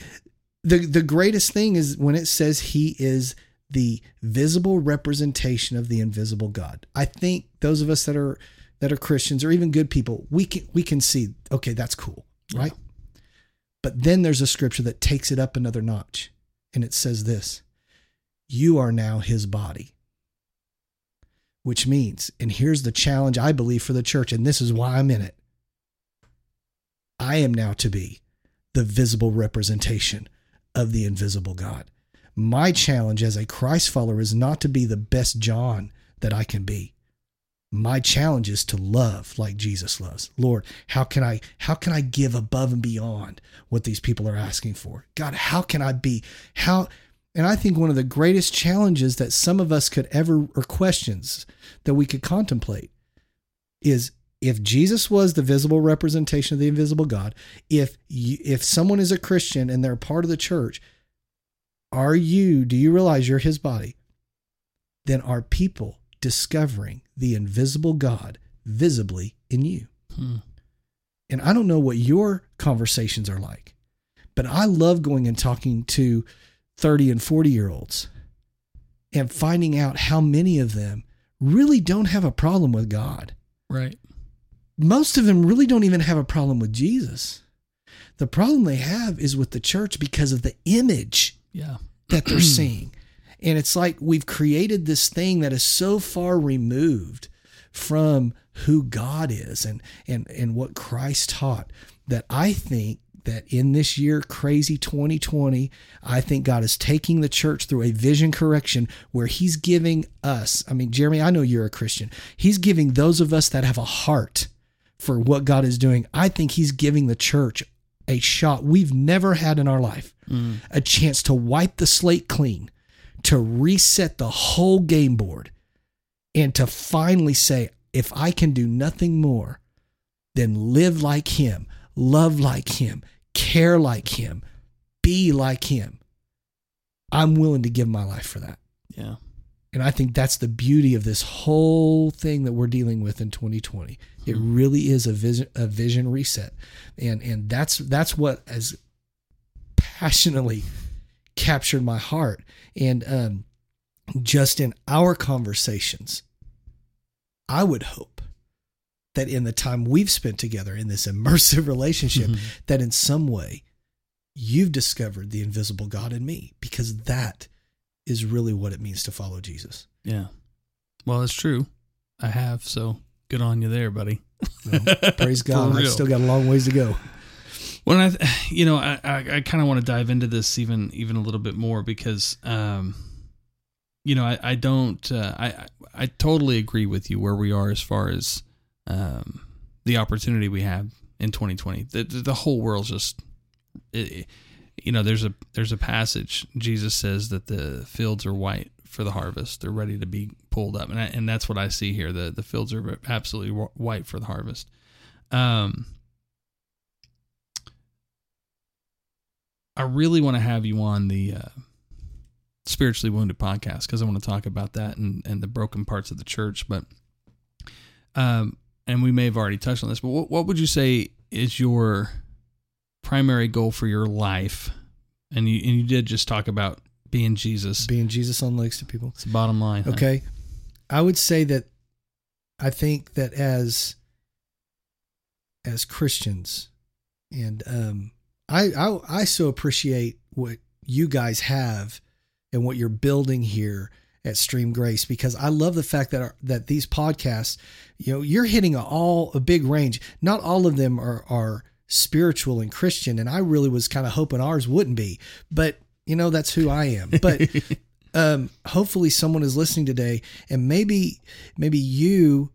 the the greatest thing is when it says he is the visible representation of the invisible God. I think those of us that are that are Christians or even good people, we can we can see, okay, that's cool, right? But then there's a scripture that takes it up another notch, and it says this: "You are now His body." Which means, and here's the challenge I believe for the church, and this is why I'm in it. I am now to be the visible representation of the invisible God. My challenge as a Christ follower is not to be the best John that I can be. My challenge is to love like Jesus loves. Lord, how can I how can I give above and beyond what these people are asking for? God, how can I be how and I think one of the greatest challenges that some of us could ever or questions that we could contemplate is if Jesus was the visible representation of the invisible God, if you, if someone is a Christian and they're part of the church, are you do you realize you're his body? Then are people discovering the invisible God visibly in you? Hmm. And I don't know what your conversations are like, but I love going and talking to 30 and 40 year olds and finding out how many of them really don't have a problem with God Right. Most of them really don't even have a problem with Jesus. The problem they have is with the church because of the image Yeah. that they're seeing. And it's like we've created this thing that is so far removed from who God is and and and what Christ taught that I think that in this year crazy 2020 I think God is taking the church through a vision correction where he's giving us I mean Jeremy I know you're a Christian he's giving those of us that have a heart for what God is doing I think he's giving the church a shot we've never had in our life Mm. a chance to wipe the slate clean, to reset the whole game board, and to finally say, if I can do nothing more than live like Him, love like Him, care like Him, be like Him, I'm willing to give my life for that. Yeah. And I think that's the beauty of this whole thing that we're dealing with in 2020. It really is a vision a vision reset. And and that's that's what has passionately captured my heart. And um just in our conversations, I would hope that in the time we've spent together in this immersive relationship, Mhm. that in some way you've discovered the invisible God in me because that is really what it means to follow Jesus. Yeah. Well, it's true. I have. So good on you there, buddy. Well, praise God. I've still got a long ways to go. When I, you know, I, I, I kind of want to dive into this even, even a little bit more because, um, you know, I, I don't, uh, I, I totally agree with you where we are as far as, um, the opportunity we have in 2020. The, the whole world's just, it, you know, there's a, there's a passage. Jesus says that the fields are white for the harvest. They're ready to be pulled up. And I, and that's what I see here. The, the fields are absolutely white for the harvest. Um, I really want to have you on the uh, spiritually wounded podcast because I want to talk about that and, and the broken parts of the church. But, um, and we may have already touched on this, but what, what would you say is your primary goal for your life? And you, and you did just talk about being Jesus, being Jesus on legs to people. It's the bottom line. Huh? Okay. I would say that I think that as, as Christians and, um, I, I I so appreciate what you guys have and what you're building here at Stream Grace because I love the fact that our, that these podcasts, you know, you're hitting a, all a big range. Not all of them are are spiritual and Christian, and I really was kind of hoping ours wouldn't be, but you know that's who I am. But um, hopefully, someone is listening today, and maybe maybe you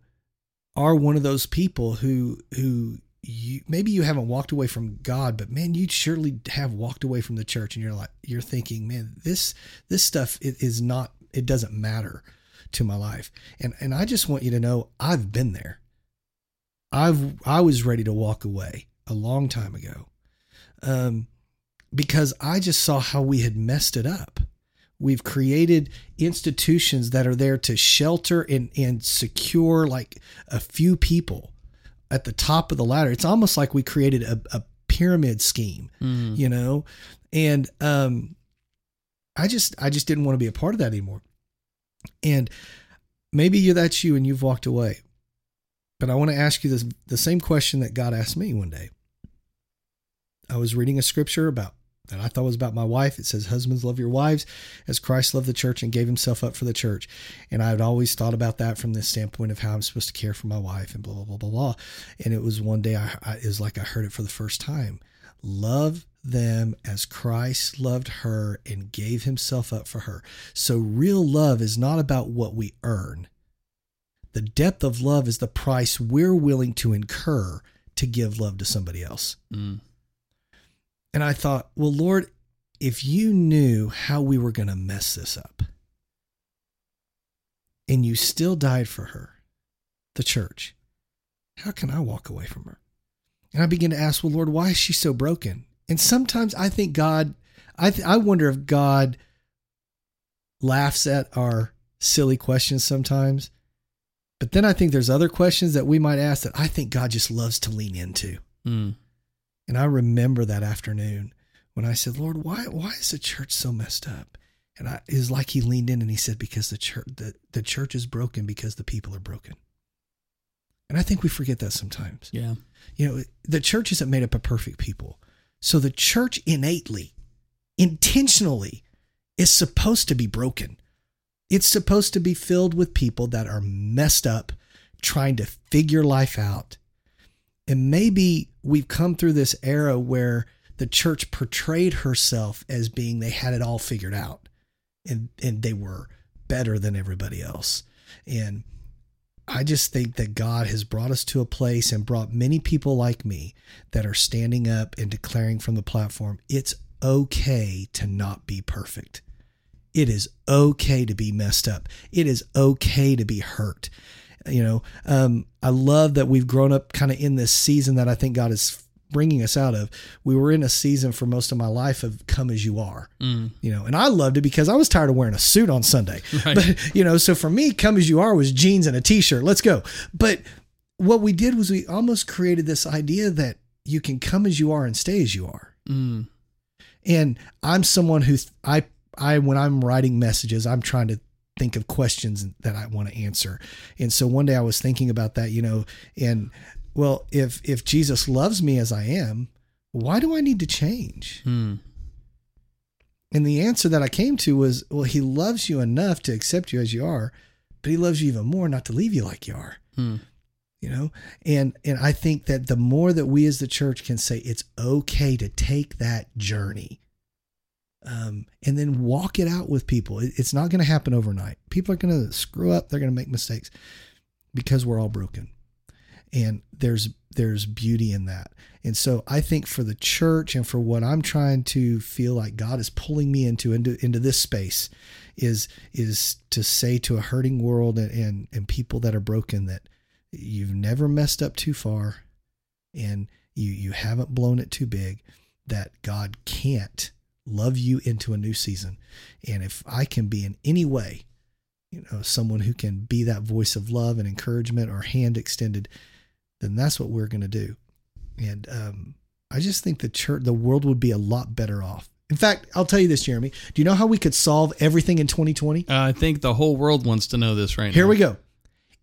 are one of those people who who you maybe you haven't walked away from God, but man, you surely have walked away from the church, and you're like you're thinking, man, this this stuff is not it doesn't matter to my life, and and I just want you to know I've been there. I've I was ready to walk away a long time ago, um, because I just saw how we had messed it up. We've created institutions that are there to shelter and and secure like a few people at the top of the ladder. It's almost like we created a, a pyramid scheme, mm. you know? And um I just I just didn't want to be a part of that anymore. And maybe you that's you and you've walked away. But I want to ask you this the same question that God asked me one day. I was reading a scripture about that I thought was about my wife. It says, Husbands, love your wives as Christ loved the church and gave himself up for the church. And I had always thought about that from the standpoint of how I'm supposed to care for my wife and blah, blah, blah, blah, blah. And it was one day, I, I, it was like I heard it for the first time. Love them as Christ loved her and gave himself up for her. So real love is not about what we earn. The depth of love is the price we're willing to incur to give love to somebody else. Mm. And I thought, well, Lord, if you knew how we were going to mess this up and you still died for her, the church, how can I walk away from her? And I begin to ask, well, Lord, why is she so broken? And sometimes I think God, I, th- I wonder if God laughs at our silly questions sometimes. But then I think there's other questions that we might ask that I think God just loves to lean into. Mm. And I remember that afternoon when I said, Lord, why, why is the church so messed up? And I, it was like he leaned in and he said, because the church, the, the church is broken because the people are broken. And I think we forget that sometimes. Yeah. You know, the church isn't made up of perfect people. So the church innately, intentionally is supposed to be broken. It's supposed to be filled with people that are messed up, trying to figure life out, and maybe we've come through this era where the church portrayed herself as being they had it all figured out and and they were better than everybody else. And I just think that God has brought us to a place and brought many people like me that are standing up and declaring from the platform it's okay to not be perfect. It is okay to be messed up. It is okay to be hurt you know um, i love that we've grown up kind of in this season that i think god is bringing us out of we were in a season for most of my life of come as you are mm. you know and i loved it because i was tired of wearing a suit on sunday right. but you know so for me come as you are was jeans and a t-shirt let's go but what we did was we almost created this idea that you can come as you are and stay as you are mm. and i'm someone who i i when i'm writing messages i'm trying to think of questions that I want to answer. And so one day I was thinking about that, you know, and well, if if Jesus loves me as I am, why do I need to change? Hmm. And the answer that I came to was, well, he loves you enough to accept you as you are, but he loves you even more not to leave you like you are. Hmm. You know, and and I think that the more that we as the church can say it's okay to take that journey, um, and then walk it out with people. It, it's not going to happen overnight. People are going to screw up. They're going to make mistakes because we're all broken, and there's there's beauty in that. And so I think for the church and for what I'm trying to feel like God is pulling me into into into this space is is to say to a hurting world and and, and people that are broken that you've never messed up too far and you you haven't blown it too big that God can't love you into a new season. And if I can be in any way, you know, someone who can be that voice of love and encouragement or hand extended, then that's what we're going to do. And um, I just think the church, the world would be a lot better off. In fact, I'll tell you this, Jeremy. Do you know how we could solve everything in 2020? Uh, I think the whole world wants to know this right Here now. Here we go.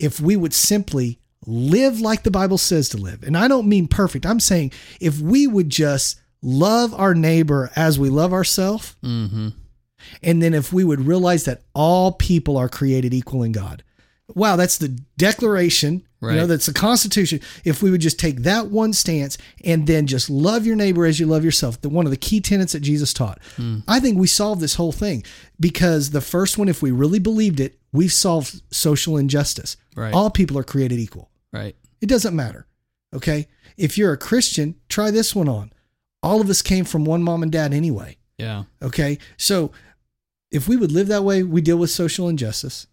If we would simply live like the Bible says to live, and I don't mean perfect, I'm saying if we would just love our neighbor as we love ourselves, Mm-hmm. and then if we would realize that all people are created equal in God. Wow, that's the declaration. You know, that's the Constitution. If we would just take that one stance and then just love your neighbor as you love yourself, the one of the key tenets that Jesus taught, I think we solved this whole thing. Because the first one, if we really believed it, we've solved social injustice. Right. All people are created equal. Right. It doesn't matter. Okay. If you're a Christian, try this one on. All of us came from one mom and dad anyway. Yeah. Okay. So if we would live that way, we deal with social injustice,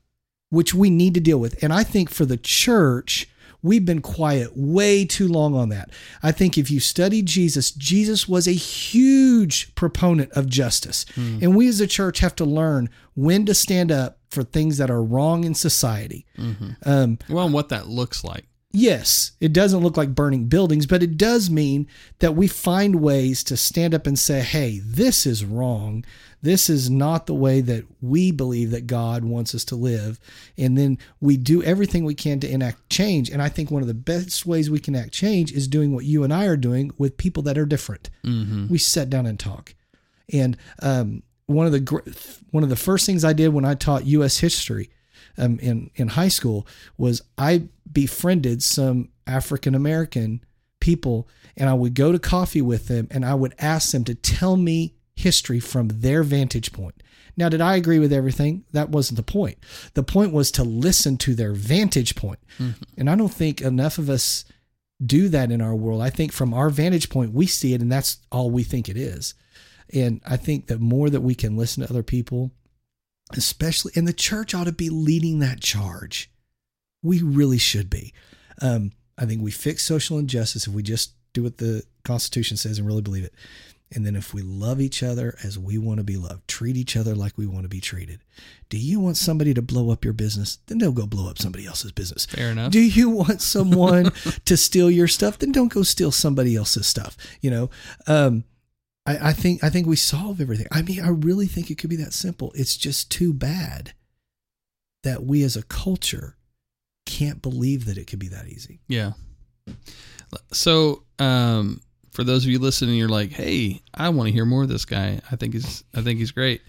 which we need to deal with. And I think for the church, we've been quiet way too long on that. I think if you study Jesus, Jesus was a huge proponent of justice. And we as a church have to learn when to stand up for things that are wrong in society. Um, Well, and what that looks like. Yes, it doesn't look like burning buildings, but it does mean that we find ways to stand up and say, hey, this is wrong. This is not the way that we believe that God wants us to live. And then we do everything we can to enact change. And I think one of the best ways we can enact change is doing what you and I are doing with people that are different. Mm-hmm. We sit down and talk. And um, one of the gr- one of the first things I did when I taught U.S. history um, in in high school was I befriended some African American people, and I would go to coffee with them, and I would ask them to tell me history from their vantage point. Now, did I agree with everything? That wasn't the point. The point was to listen to their vantage point. Mm-hmm. And I don't think enough of us do that in our world. I think from our vantage point, we see it and that's all we think it is. And I think that more that we can listen to other people, especially, and the church ought to be leading that charge. We really should be. Um, I think we fix social injustice if we just do what the Constitution says and really believe it. And then if we love each other as we want to be loved, treat each other like we want to be treated. Do you want somebody to blow up your business? Then they'll go blow up somebody else's business. Fair enough. Do you want someone to steal your stuff? Then don't go steal somebody else's stuff. You know, um, I, I think I think we solve everything. I mean, I really think it could be that simple. It's just too bad that we as a culture can't believe that it could be that easy. Yeah. So, um, for those of you listening, you're like, "Hey, I want to hear more of this guy. I think he's, I think he's great."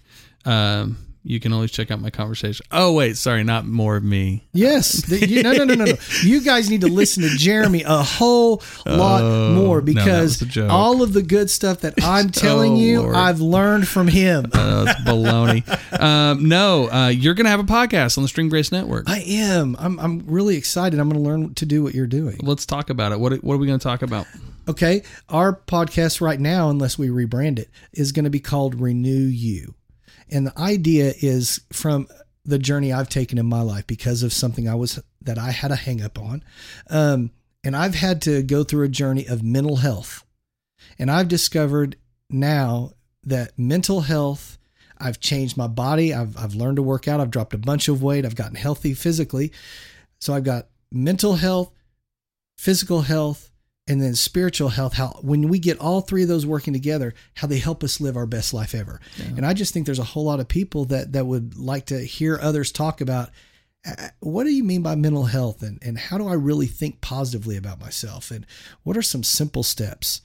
Um, you can always check out my conversation. Oh, wait, sorry, not more of me. Yes. The- you- no, no, no, no, no. You guys need to listen to Jeremy a whole lot Oh, more because joke. all of the good stuff that I'm telling Oh, you, Lord. I've learned from him. Uh, that's baloney. um, no, uh, you're gonna have a podcast on the Stream Grace Network. I am. I'm. I'm really excited. I'm going to learn to do what you're doing. Let's talk about it. What What are we gonna talk about? Okay. Our podcast right now, unless we rebrand it, is going to be called Renew You. And the idea is from the journey I've taken in my life because of something I was that I had a hang up on. Um, and I've had to go through a journey of mental health. And I've discovered now that mental health, I've changed my body. I've, I've learned to work out. I've dropped a bunch of weight. I've gotten healthy physically. So I've got mental health, physical health, and then spiritual health. How, when we get all three of those working together, how they help us live our best life ever. And I just think there's a whole lot of people that, that would like to hear others talk about uh, what do you mean by mental health and, and how do I really think positively about myself? And what are some simple steps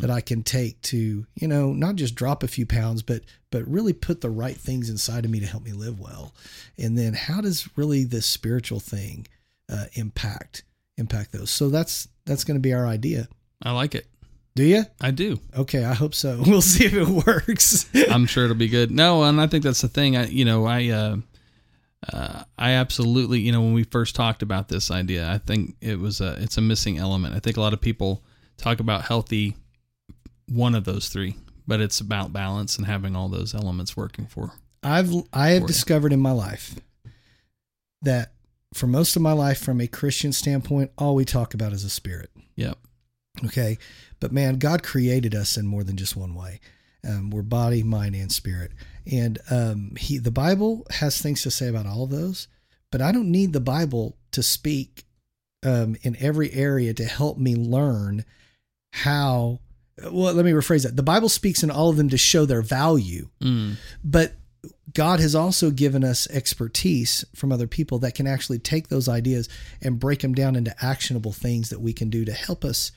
that I can take to, you know, not just drop a few pounds, but but really put the right things inside of me to help me live well. And then how does really this spiritual thing uh, impact impact those. So that's that's going to be our idea. I like it. Do you? I do. Okay, I hope so. We'll see if it works. I'm sure it'll be good. No, and I think that's the thing. I, you know, I, uh, uh, I absolutely, you know, when we first talked about this idea, I think it was a, it's a missing element. I think a lot of people talk about healthy, one of those three, but it's about balance and having all those elements working for. I've I have discovered in my life that for most of my life, from a Christian standpoint, all we talk about is a spirit. Yep. Okay. But man, God created us in more than just one way. Um, we're body, mind, and spirit. And um, he, the Bible has things to say about all of those, but I don't need the Bible to speak um, in every area to help me learn how. Well, let me rephrase that. The Bible speaks in all of them to show their value, Mm. but God has also given us expertise from other people that can actually take those ideas and break them down into actionable things that we can do to help us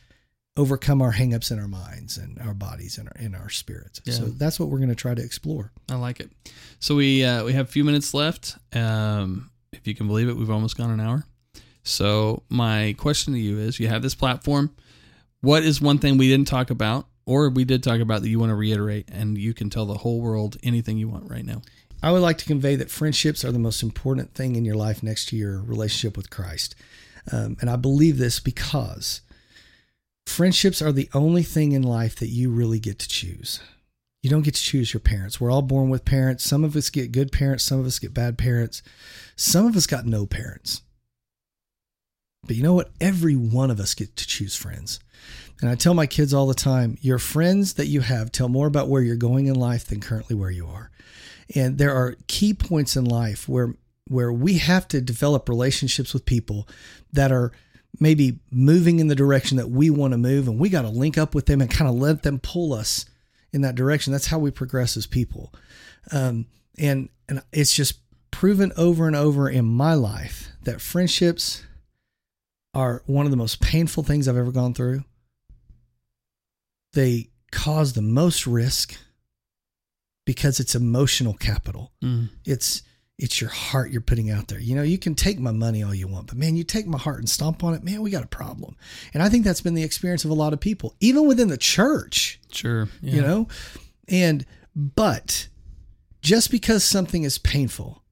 overcome our hangups in our minds and our bodies and our, in our spirits. Yeah. So that's what we're going to try to explore. I like it. So we uh, we have a few minutes left. Um, if you can believe it, we've almost gone an hour. So my question to you is: You have this platform. What is one thing we didn't talk about, or we did talk about that you want to reiterate, and you can tell the whole world anything you want right now? I would like to convey that friendships are the most important thing in your life next to your relationship with Christ. Um, and I believe this because friendships are the only thing in life that you really get to choose. You don't get to choose your parents. We're all born with parents. Some of us get good parents, some of us get bad parents, some of us got no parents. But you know what? Every one of us get to choose friends. And I tell my kids all the time your friends that you have tell more about where you're going in life than currently where you are. And there are key points in life where where we have to develop relationships with people that are maybe moving in the direction that we want to move and we got to link up with them and kind of let them pull us in that direction. That's how we progress as people. Um, and and it's just proven over and over in my life that friendships are one of the most painful things I've ever gone through. They cause the most risk because it's emotional capital. Mm. It's it's your heart you're putting out there. You know, you can take my money all you want, but man, you take my heart and stomp on it, man, we got a problem. And I think that's been the experience of a lot of people, even within the church Sure. Yeah. you know and but just because something is painful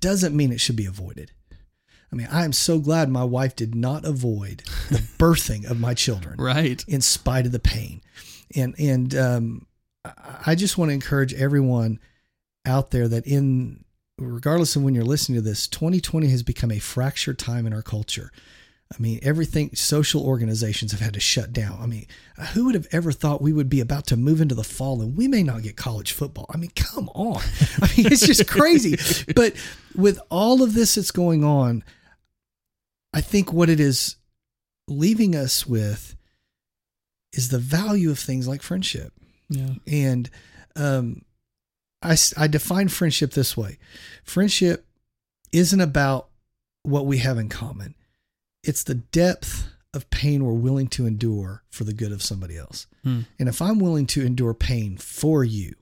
doesn't mean it should be avoided i mean i am so glad my wife did not avoid the birthing of my children Right. in spite of the pain and and um I- i just want to encourage everyone out there that in regardless of when you're listening to this 2020 has become a fractured time in our culture I mean, everything, social organizations have had to shut down. I mean, who would have ever thought we would be about to move into the fall and we may not get college football? I mean, come on. I mean, it's just crazy. But with all of this that's going on, I think what it is leaving us with is the value of things like friendship. Yeah. And um, I, I define friendship this way friendship isn't about what we have in common, it's the depth of pain we're willing to endure for the good of somebody else. Hmm. And if I'm willing to endure pain for you,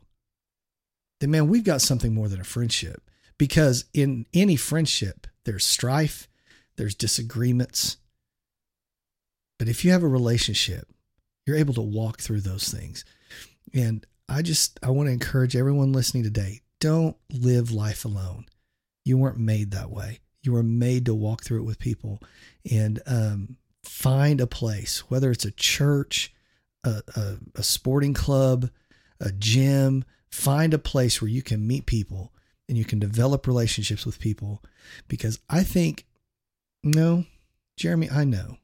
then man, we've got something more than a friendship. Because in any friendship, there's strife, there's disagreements. But if you have a relationship, you're able to walk through those things. And I just I want to encourage everyone listening today, don't live life alone. You weren't made that way. You were made to walk through it with people and um, find a place, whether it's a church, a, a, a sporting club, a gym, find a place where you can meet people and you can develop relationships with people. Because I think, no, Jeremy, I know.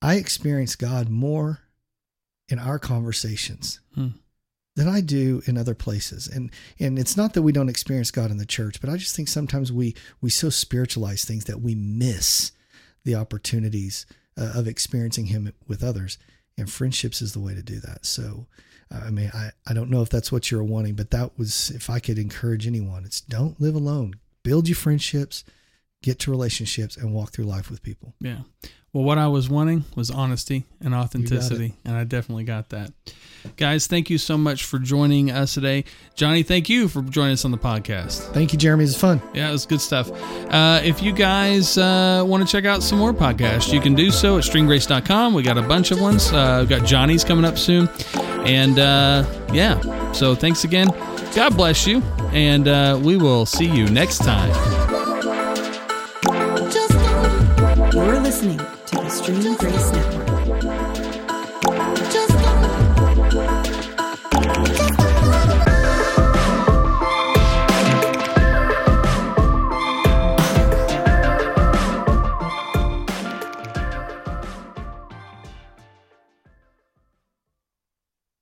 I experience God more in our conversations Hmm. than I do in other places. And and it's not that we don't experience God in the church, but I just think sometimes we we so spiritualize things that we miss the opportunities uh, of experiencing Him with others. And friendships is the way to do that. So, uh, I mean, I I don't know if that's what you're wanting, but that was if I could encourage anyone, it's don't live alone. Build your friendships, get to relationships, and walk through life with people. Yeah. Well, what I was wanting was honesty and authenticity, and I definitely got that. Guys, thank you so much for joining us today. Johnny, thank you for joining us on the podcast. Thank you, Jeremy. It was fun. Yeah, it was good stuff. Uh, if you guys uh, want to check out some more podcasts, you can do so at streamgrace.com. We got a bunch of ones. Uh, we've got Johnny's coming up soon. And uh, yeah, so thanks again. God bless you. And uh, we will see you next time. Listening to the Stream Grace Network.